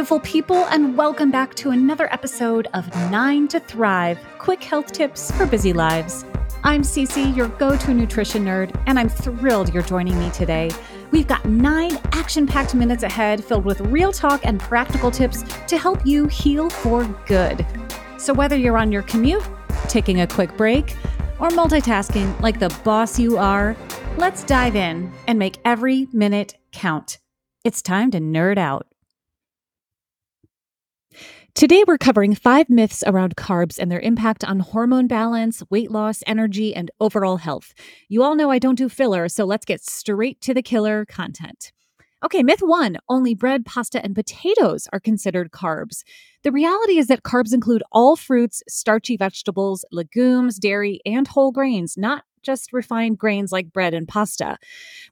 beautiful people, and welcome back to another episode of Nine to Thrive Quick Health Tips for Busy Lives. I'm CiCi, your go to nutrition nerd, and I'm thrilled you're joining me today. We've got nine action packed minutes ahead filled with real talk and practical tips to help you heal for good. So, whether you're on your commute, taking a quick break, or multitasking like the boss you are, let's dive in and make every minute count. It's time to nerd out. Today, we're covering five myths around carbs and their impact on hormone balance, weight loss, energy, and overall health. You all know I don't do filler, so let's get straight to the killer content. Okay, myth one only bread, pasta, and potatoes are considered carbs. The reality is that carbs include all fruits, starchy vegetables, legumes, dairy, and whole grains, not just refined grains like bread and pasta.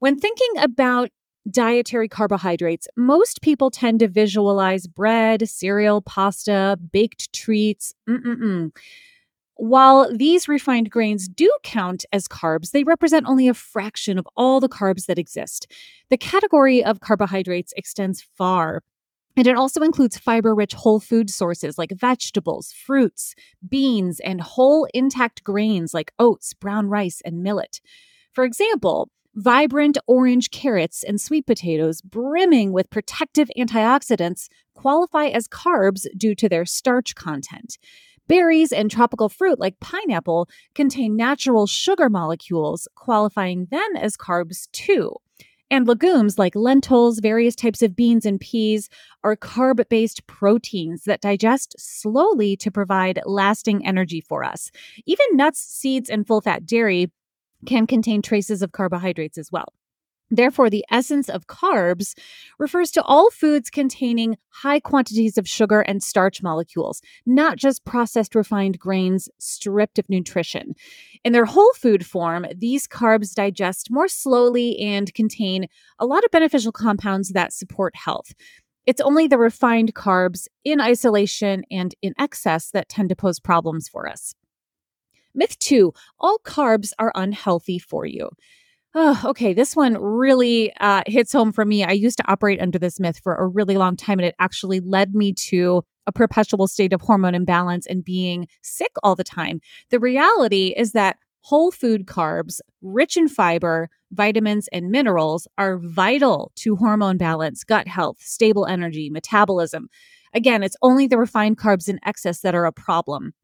When thinking about dietary carbohydrates, most people tend to visualize bread, cereal, pasta, baked treats. Mm-mm-mm. While these refined grains do count as carbs, they represent only a fraction of all the carbs that exist. The category of carbohydrates extends far. And it also includes fiber rich whole food sources like vegetables, fruits, beans, and whole intact grains like oats, brown rice, and millet. For example, Vibrant orange carrots and sweet potatoes, brimming with protective antioxidants, qualify as carbs due to their starch content. Berries and tropical fruit like pineapple contain natural sugar molecules, qualifying them as carbs too. And legumes like lentils, various types of beans, and peas are carb based proteins that digest slowly to provide lasting energy for us. Even nuts, seeds, and full fat dairy can contain traces of carbohydrates as well. Therefore, the essence of carbs refers to all foods containing high quantities of sugar and starch molecules, not just processed refined grains stripped of nutrition. In their whole food form, these carbs digest more slowly and contain a lot of beneficial compounds that support health. It's only the refined carbs in isolation and in excess that tend to pose problems for us. Myth two all carbs are unhealthy for you. Oh, okay, this one really uh, hits home for me. I used to operate under this myth for a really long time, and it actually led me to a perpetual state of hormone imbalance and being sick all the time. The reality is that whole food carbs, rich in fiber, vitamins, and minerals, are vital to hormone balance, gut health, stable energy, metabolism. Again, it's only the refined carbs in excess that are a problem.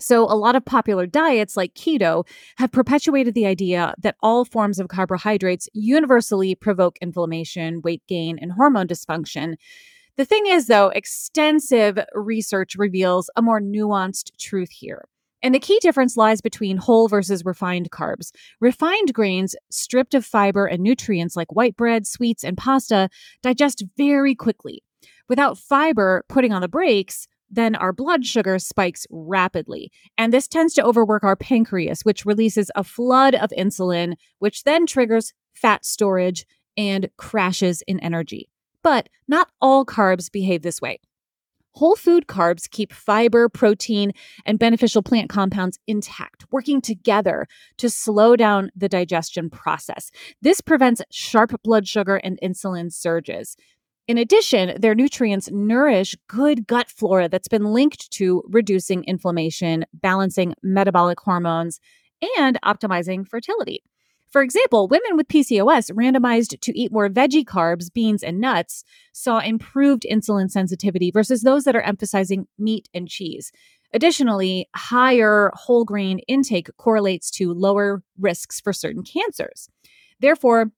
So, a lot of popular diets like keto have perpetuated the idea that all forms of carbohydrates universally provoke inflammation, weight gain, and hormone dysfunction. The thing is, though, extensive research reveals a more nuanced truth here. And the key difference lies between whole versus refined carbs. Refined grains, stripped of fiber and nutrients like white bread, sweets, and pasta, digest very quickly. Without fiber putting on the brakes, then our blood sugar spikes rapidly. And this tends to overwork our pancreas, which releases a flood of insulin, which then triggers fat storage and crashes in energy. But not all carbs behave this way. Whole food carbs keep fiber, protein, and beneficial plant compounds intact, working together to slow down the digestion process. This prevents sharp blood sugar and insulin surges. In addition, their nutrients nourish good gut flora that's been linked to reducing inflammation, balancing metabolic hormones, and optimizing fertility. For example, women with PCOS randomized to eat more veggie carbs, beans, and nuts saw improved insulin sensitivity versus those that are emphasizing meat and cheese. Additionally, higher whole grain intake correlates to lower risks for certain cancers. Therefore,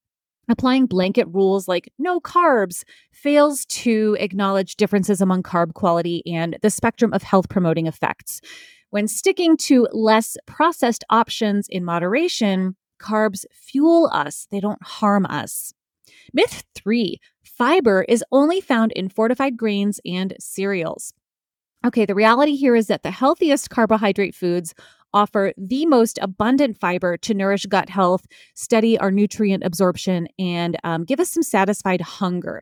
Applying blanket rules like no carbs fails to acknowledge differences among carb quality and the spectrum of health promoting effects. When sticking to less processed options in moderation, carbs fuel us, they don't harm us. Myth three fiber is only found in fortified grains and cereals. Okay, the reality here is that the healthiest carbohydrate foods offer the most abundant fiber to nourish gut health, steady our nutrient absorption, and um, give us some satisfied hunger.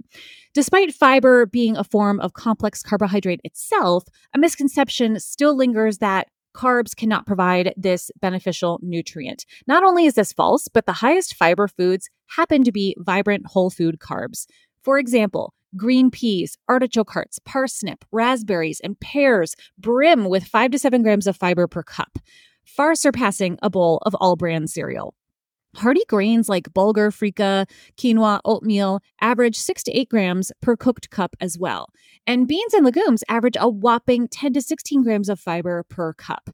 Despite fiber being a form of complex carbohydrate itself, a misconception still lingers that carbs cannot provide this beneficial nutrient. Not only is this false, but the highest fiber foods happen to be vibrant whole food carbs. For example, green peas, artichoke hearts, parsnip, raspberries, and pears brim with five to seven grams of fiber per cup, far surpassing a bowl of All-Bran cereal. Hearty grains like bulgur, freekeh, quinoa, oatmeal average 6 to 8 grams per cooked cup as well. And beans and legumes average a whopping 10 to 16 grams of fiber per cup.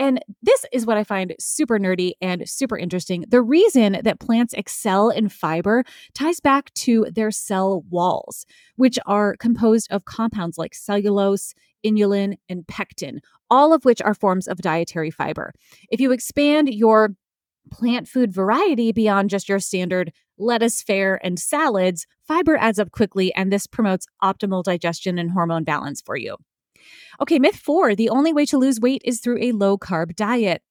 And this is what I find super nerdy and super interesting. The reason that plants excel in fiber ties back to their cell walls, which are composed of compounds like cellulose, inulin, and pectin, all of which are forms of dietary fiber. If you expand your plant food variety beyond just your standard lettuce fare and salads, fiber adds up quickly, and this promotes optimal digestion and hormone balance for you. Okay, myth four the only way to lose weight is through a low carb diet.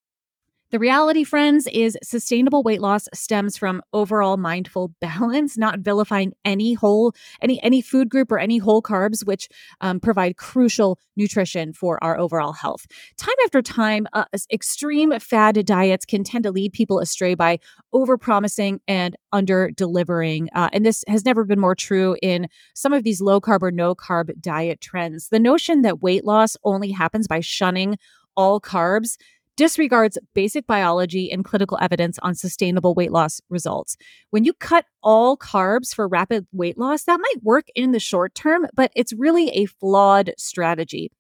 The reality, friends, is sustainable weight loss stems from overall mindful balance, not vilifying any whole, any any food group or any whole carbs, which um, provide crucial nutrition for our overall health. Time after time, uh, extreme fad diets can tend to lead people astray by overpromising and under delivering, uh, and this has never been more true in some of these low carb or no carb diet trends. The notion that weight loss only happens by shunning all carbs disregards basic biology and clinical evidence on sustainable weight loss results. When you cut all carbs for rapid weight loss, that might work in the short term, but it's really a flawed strategy.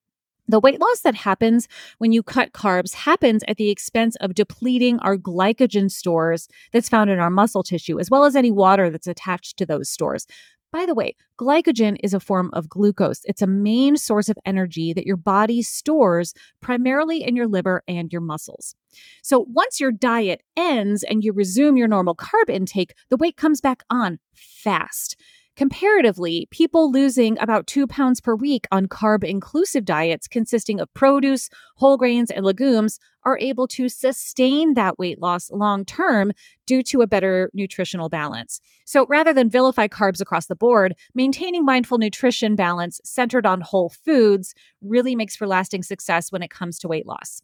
The weight loss that happens when you cut carbs happens at the expense of depleting our glycogen stores that's found in our muscle tissue, as well as any water that's attached to those stores. By the way, glycogen is a form of glucose. It's a main source of energy that your body stores primarily in your liver and your muscles. So once your diet ends and you resume your normal carb intake, the weight comes back on fast. Comparatively, people losing about two pounds per week on carb inclusive diets consisting of produce, whole grains, and legumes are able to sustain that weight loss long term due to a better nutritional balance. So rather than vilify carbs across the board, maintaining mindful nutrition balance centered on whole foods really makes for lasting success when it comes to weight loss.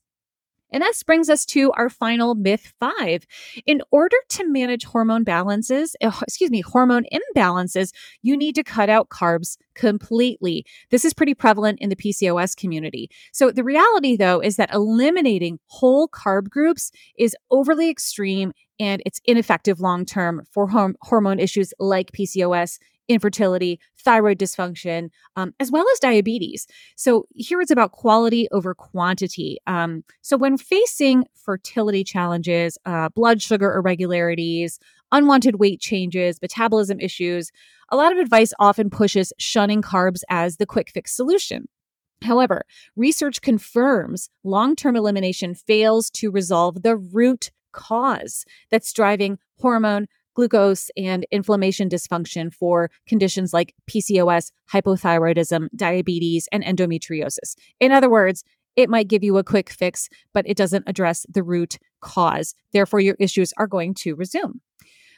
And this brings us to our final myth five. In order to manage hormone balances, uh, excuse me, hormone imbalances, you need to cut out carbs completely. This is pretty prevalent in the PCOS community. So the reality though is that eliminating whole carb groups is overly extreme and it's ineffective long term for hormone issues like PCOS infertility, thyroid dysfunction, um, as well as diabetes. So, here it's about quality over quantity. Um, so, when facing fertility challenges, uh, blood sugar irregularities, unwanted weight changes, metabolism issues, a lot of advice often pushes shunning carbs as the quick fix solution. However, research confirms long term elimination fails to resolve the root cause that's driving hormone, glucose and inflammation dysfunction for conditions like PCOS, hypothyroidism, diabetes, and endometriosis. In other words, it might give you a quick fix, but it doesn't address the root cause. Therefore, your issues are going to resume.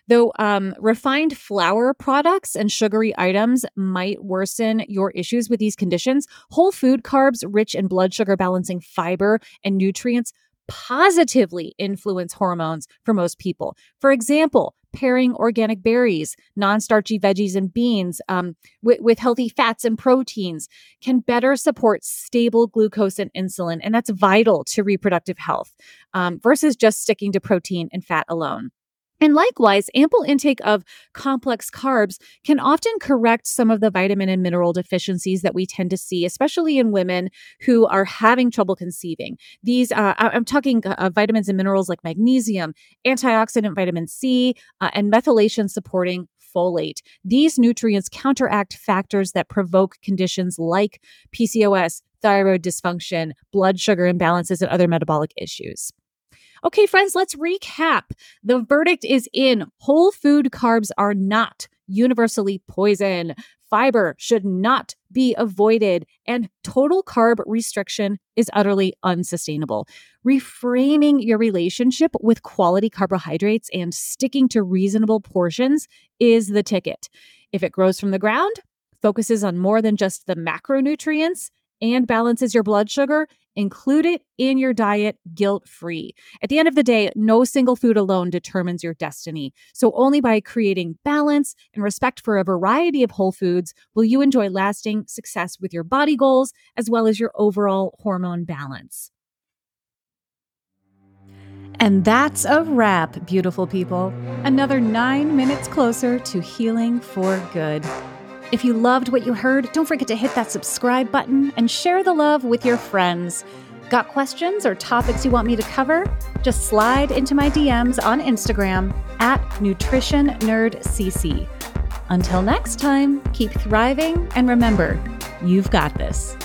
Though um, refined flour products and sugary items might worsen your issues with these conditions, whole food carbs rich in blood sugar balancing fiber and nutrients positively influence hormones for most people. For example, pairing organic berries, non starchy veggies, and beans um, with, with healthy fats and proteins can better support stable glucose and insulin. And that's vital to reproductive health um, versus just sticking to protein and fat alone. And likewise, ample intake of complex carbs can often correct some of the vitamin and mineral deficiencies that we tend to see, especially in women who are having trouble conceiving. These, uh, I'm talking uh, vitamins and minerals like magnesium, antioxidant vitamin C, uh, and methylation supporting folate. These nutrients counteract factors that provoke conditions like PCOS, thyroid dysfunction, blood sugar imbalances, and other metabolic issues. Okay, friends, let's recap. The verdict is in whole food carbs are not universally poison. Fiber should not be avoided, and total carb restriction is utterly unsustainable. Reframing your relationship with quality carbohydrates and sticking to reasonable portions is the ticket. If it grows from the ground, focuses on more than just the macronutrients, and balances your blood sugar, Include it in your diet guilt free. At the end of the day, no single food alone determines your destiny. So, only by creating balance and respect for a variety of whole foods will you enjoy lasting success with your body goals as well as your overall hormone balance. And that's a wrap, beautiful people. Another nine minutes closer to healing for good. If you loved what you heard, don't forget to hit that subscribe button and share the love with your friends. Got questions or topics you want me to cover? Just slide into my DMs on Instagram at NutritionNerdCC. Until next time, keep thriving and remember, you've got this.